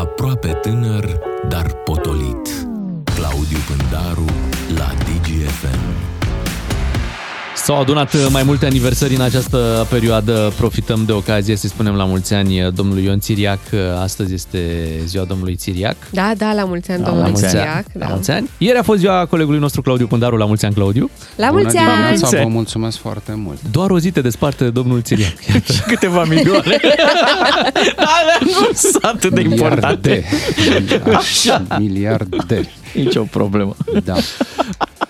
Aproape tânăr, dar potolit. Claudiu Pândaru la DGFM. S-au adunat uh, mai multe aniversări în această perioadă. Profităm de ocazie să spunem la mulți ani uh, domnului Ion Țiriac. Astăzi este ziua domnului Țiriac. Da, da, la mulți ani, domnului mulți Țiriac. Ani. Da. La mulți ani. Ieri a fost ziua colegului nostru Claudiu Pândaru. La mulți ani, Claudiu. La mulți Bună ani! dimineața, vă mulțumesc foarte mult. Doar o zi te desparte domnul Țiriac. Și câteva milioane. Alea nu sunt atât de importante. Așa. Miliarde. Nicio problemă. Da.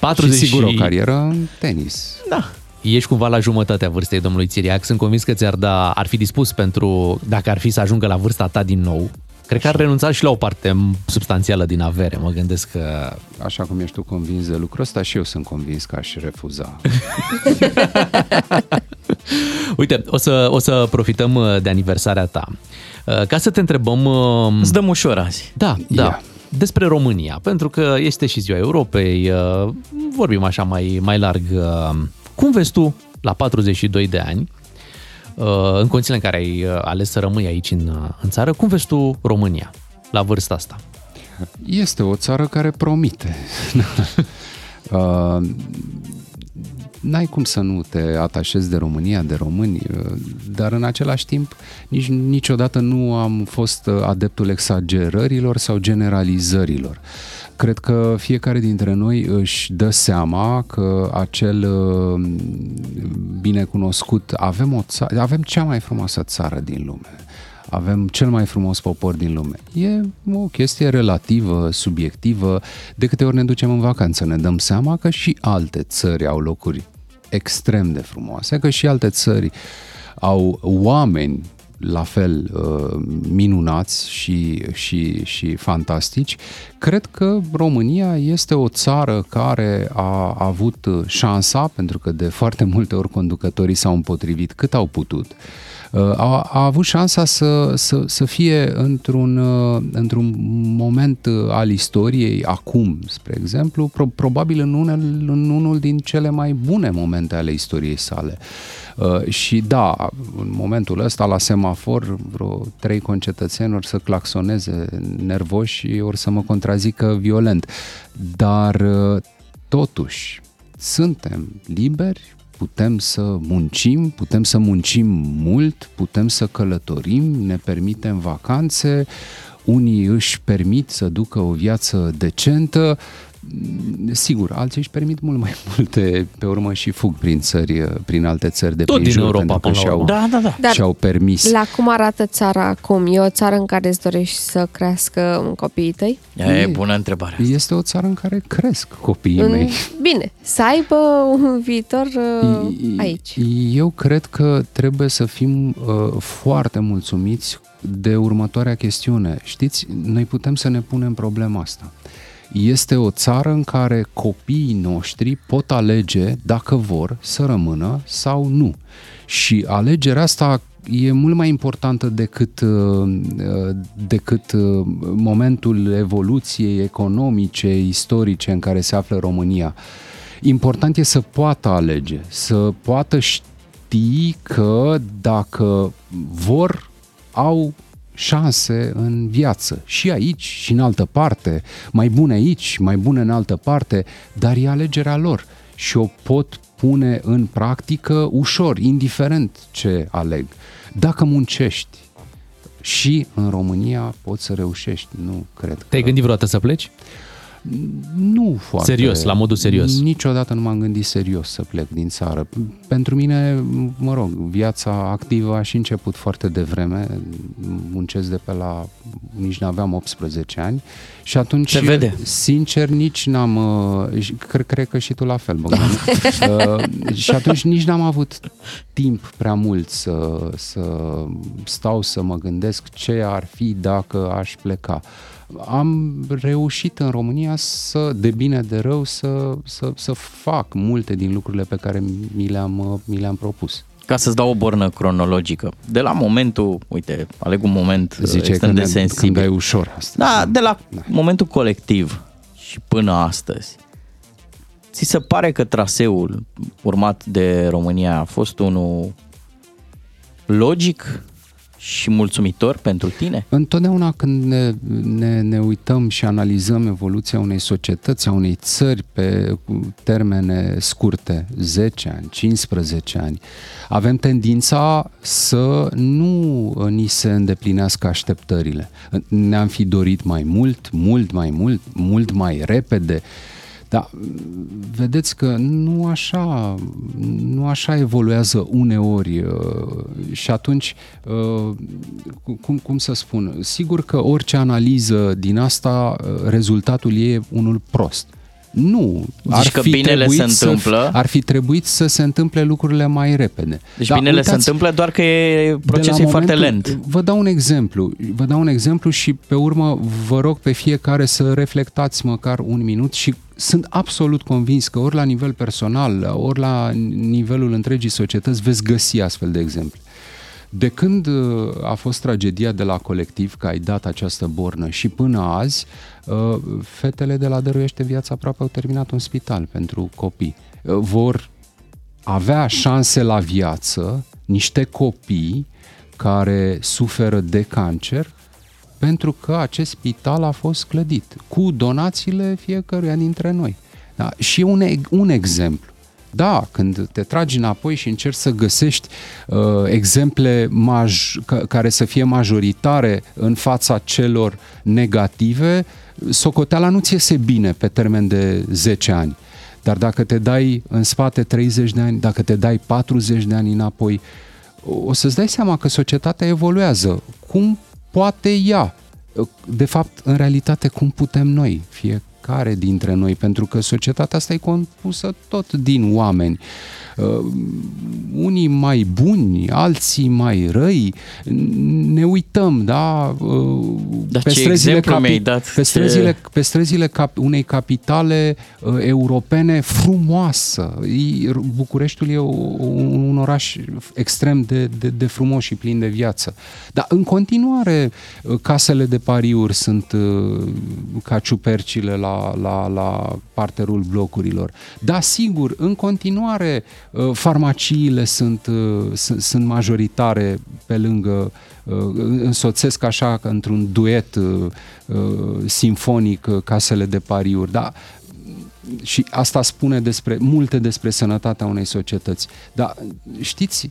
40 și sigur o carieră în tenis. Da. Ești cumva la jumătatea vârstei domnului Țiriac. Sunt convins că ți-ar da, ar fi dispus pentru, dacă ar fi să ajungă la vârsta ta din nou, Cred că ar renunța și la o parte substanțială din avere. Mă gândesc că... Așa cum ești tu convins de lucrul ăsta, și eu sunt convins că aș refuza. Uite, o să, o să profităm uh, de aniversarea ta. Uh, ca să te întrebăm... uh, Îți dăm ușor azi. Da, da. Ia. Despre România, pentru că este și ziua Europei, uh, vorbim așa mai, mai larg. uh, Cum vezi tu, la 42 de ani, uh, în condițiile în care ai uh, ales să rămâi aici în, uh, în țară, cum vezi tu România la vârsta asta? Este o țară care promite. uh, n-ai cum să nu te atașezi de România, de români, uh, dar în același timp nici niciodată nu am fost uh, adeptul exagerărilor sau generalizărilor. Cred că fiecare dintre noi își dă seama că acel uh, binecunoscut, avem, o țară, avem cea mai frumoasă țară din lume avem cel mai frumos popor din lume. E o chestie relativă, subiectivă. De câte ori ne ducem în vacanță, ne dăm seama că și alte țări au locuri extrem de frumoase, că și alte țări au oameni la fel uh, minunați și, și, și fantastici. Cred că România este o țară care a avut șansa, pentru că de foarte multe ori conducătorii s-au împotrivit cât au putut, a, a avut șansa să, să, să fie într-un, uh, într-un moment uh, al istoriei, acum, spre exemplu, pro, probabil în unul, în unul din cele mai bune momente ale istoriei sale. Uh, și da, în momentul ăsta, la semafor, vreo trei concetățeni ori să claxoneze nervoși și ori să mă contrazică violent. Dar, totuși, suntem liberi, putem să muncim, putem să muncim mult, putem să călătorim, ne permitem vacanțe, unii își permit să ducă o viață decentă, Sigur, alții își permit mult mai multe, pe urmă și fug prin țări, prin alte țări de Tot prin din jur, Europa, pentru că până la și-au, urmă. Da, da, da. Dar și-au permis. la cum arată țara acum? E o țară în care îți dorești să crească copiii tăi? E bună întrebare. asta. Este o țară în care cresc copiii În- mei. Bine, să aibă un viitor uh, aici. Eu cred că trebuie să fim uh, foarte mulțumiți de următoarea chestiune. Știți, noi putem să ne punem problema asta. Este o țară în care copiii noștri pot alege dacă vor să rămână sau nu. Și alegerea asta e mult mai importantă decât, uh, uh, decât uh, momentul evoluției economice, istorice în care se află România. Important e să poată alege, să poată ști că dacă vor, au șanse în viață. Și aici, și în altă parte, mai bune aici, mai bune în altă parte, dar e alegerea lor și o pot pune în practică ușor, indiferent ce aleg. Dacă muncești și în România poți să reușești, nu cred că... Te-ai gândit vreodată să pleci? Nu foarte. Serios, la modul serios. Niciodată nu m-am gândit serios să plec din țară. Pentru mine, mă rog, viața activă a și început foarte devreme. Muncesc de pe la... nici n-aveam 18 ani. Și atunci, Se vede. sincer, nici n-am... uh, și Cred, cred că și tu la fel, Bogdan. Uh, și atunci nici n-am avut timp prea mult să, să stau să mă gândesc ce ar fi dacă aș pleca am reușit în România să, de bine de rău, să, să, să fac multe din lucrurile pe care mi le-am, mi le-am propus. Ca să-ți dau o bornă cronologică. De la momentul, uite, aleg un moment Zice extrem că de ne, când sensibil. ai ușor asta. Da, de la Da. momentul colectiv și până astăzi, ți se pare că traseul urmat de România a fost unul logic și mulțumitor pentru tine? Întotdeauna când ne, ne, ne uităm și analizăm evoluția unei societăți, a unei țări pe termene scurte, 10 ani, 15 ani, avem tendința să nu ni se îndeplinească așteptările. Ne-am fi dorit mai mult, mult mai mult, mult mai repede, dar vedeți că nu așa, nu așa evoluează uneori uh, și atunci, uh, cum, cum să spun, sigur că orice analiză din asta, uh, rezultatul ei e unul prost. Nu. Zici ar că fi binele se întâmplă? Să, ar fi trebuit să se întâmple lucrurile mai repede. Deci Dar binele uitați, se întâmplă doar că e procesul e foarte lent. Vă dau un exemplu. Vă dau un exemplu și pe urmă vă rog pe fiecare să reflectați măcar un minut și sunt absolut convins că ori la nivel personal, ori la nivelul întregii societăți veți găsi astfel de exemple. De când uh, a fost tragedia de la colectiv, că ai dat această bornă și până azi, uh, fetele de la Dăruiește Viața aproape au terminat un spital pentru copii. Uh, vor avea șanse la viață niște copii care suferă de cancer pentru că acest spital a fost clădit cu donațiile fiecăruia dintre noi. Da? Și un, un exemplu. Da, când te tragi înapoi și încerci să găsești uh, exemple maj- care să fie majoritare în fața celor negative, socoteala nu ți iese bine pe termen de 10 ani. Dar dacă te dai în spate 30 de ani, dacă te dai 40 de ani înapoi, o să-ți dai seama că societatea evoluează. Cum poate ea? De fapt, în realitate, cum putem noi, fie fiecare dintre noi, pentru că societatea asta e compusă tot din oameni. Uh, unii mai buni, alții mai răi, ne uităm, da? Uh, Dar pe străzile, capi- dat? Pe străzile, ce... pe străzile cap- unei capitale uh, europene frumoasă. Bucureștiul e un, un oraș extrem de, de, de frumos și plin de viață. Dar în continuare casele de pariuri sunt ca ciupercile la, la, la parterul blocurilor. Da, sigur, în continuare Uh, farmaciile sunt, uh, sunt, sunt majoritare pe lângă, uh, însoțesc așa într-un duet simfonic casele de pariuri, da? și asta spune despre multe despre sănătatea unei societăți. Dar știți,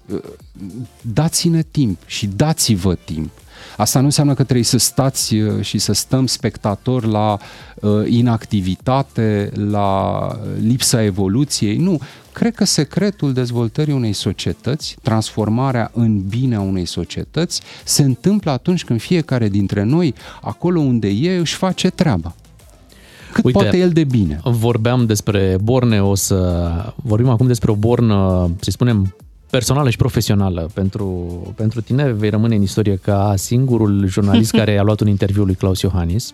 dați-ne timp și dați-vă timp. Asta nu înseamnă că trebuie să stați și să stăm spectator la inactivitate, la lipsa evoluției. Nu, Cred că secretul dezvoltării unei societăți, transformarea în bine a unei societăți, se întâmplă atunci când fiecare dintre noi, acolo unde e, își face treaba. Cât Uite, poate el de bine. Vorbeam despre borne, o să vorbim acum despre o bornă, să spunem, personală și profesională. Pentru, pentru tine vei rămâne în istorie ca singurul jurnalist care a luat un interviu lui Claus Iohannis.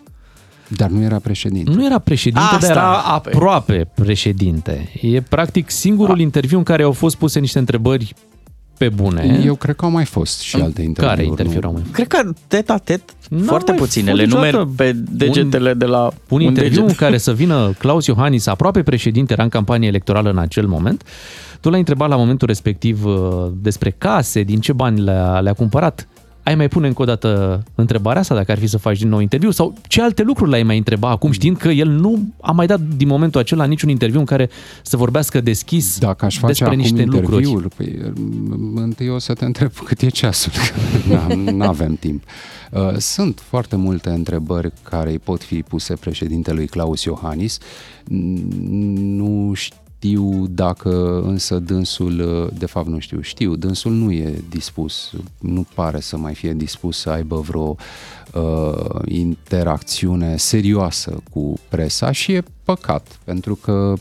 Dar nu era președinte. Nu era președinte, Asta. dar era aproape președinte. E practic singurul A. interviu în care au fost puse niște întrebări pe bune. Eu cred că au mai fost și alte interviuri. Care interviuri au mai fost? Cred că tet a tet, foarte puține. Le numer pe degetele un, de la un, un interviu deget. în care să vină Claus Iohannis, aproape președinte, era în campanie electorală în acel moment. Tu l-ai întrebat la momentul respectiv uh, despre case, din ce bani le-a, le-a cumpărat ai mai pune încă o dată întrebarea asta dacă ar fi să faci din nou interviu sau ce alte lucruri l-ai mai întreba acum știind că el nu a mai dat din momentul acela niciun interviu în care să vorbească deschis dacă aș face despre acum niște lucruri. Păi, întâi o să te întreb cât e ceasul, nu avem timp. Uh, sunt foarte multe întrebări care îi pot fi puse președintelui Claus Iohannis. Nu știu știu dacă însă dânsul, de fapt nu știu, știu, dânsul nu e dispus, nu pare să mai fie dispus să aibă vreo uh, interacțiune serioasă cu presa și e păcat, pentru că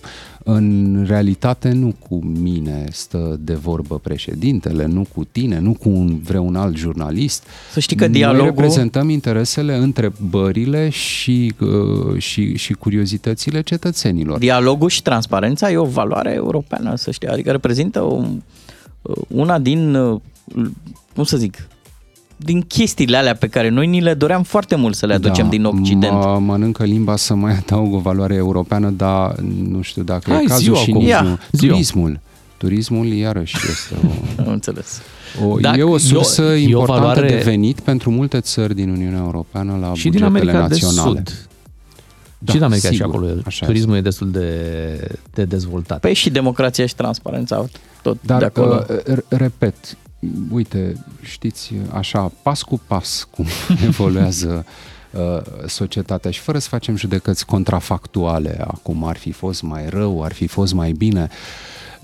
în realitate nu cu mine stă de vorbă președintele, nu cu tine, nu cu un, vreun alt jurnalist. Să știi că dialogul... Noi reprezentăm interesele, întrebările și, uh, și, și curiozitățile cetățenilor. Dialogul și transparența e o valoare europeană, să știi, adică reprezintă o, una din, uh, cum să zic, din chestiile alea pe care noi ni le doream foarte mult să le aducem da, din Occident. Mă mănâncă limba să mai adaug o valoare europeană, dar nu știu dacă Hai, e cazul și nici nu. Turismul. turismul iarăși este o, Am înțeles. o, Dacă- e o sursă e o- e o importantă valoare- de venit pentru multe țări din Uniunea Europeană la și din bugetele America naționale. de Sud. Da, și din America sigur, și acolo. așa turismul e destul de, de dezvoltat. Păi și democrația și transparența tot Dar, de acolo. uh, r- repet, uite, știți, așa, pas cu pas, cum evoluează uh, societatea și fără să facem judecăți contrafactuale, acum ar fi fost mai rău, ar fi fost mai bine,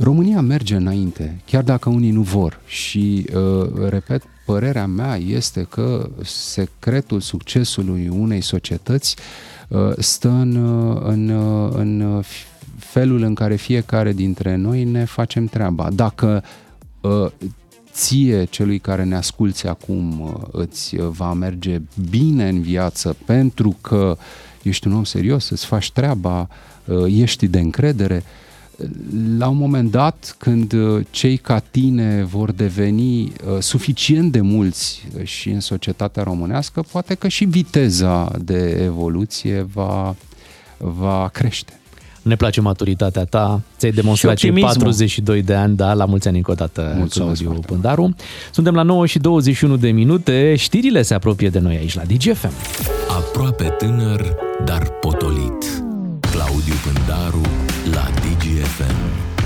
România merge înainte, chiar dacă unii nu vor. Și, uh, repet, părerea mea este că secretul succesului unei societăți uh, stă în, uh, în, uh, în uh, felul în care fiecare dintre noi ne facem treaba. Dacă uh, ție, celui care ne asculți acum, uh, îți uh, va merge bine în viață pentru că ești un om serios, îți faci treaba, uh, ești de încredere, la un moment dat, când uh, cei ca tine vor deveni uh, suficient de mulți uh, și în societatea românească, poate că și viteza de evoluție va, va crește. Ne place maturitatea ta, ți-ai demonstrat și optimismul. 42 de ani, da, la mulți ani încă o dată, Mulțumesc Claudiu Pândaru. Suntem la 9 și 21 de minute, știrile se apropie de noi aici la DGFM. Aproape tânăr, dar potolit. Claudiu Pândaru la DGFM.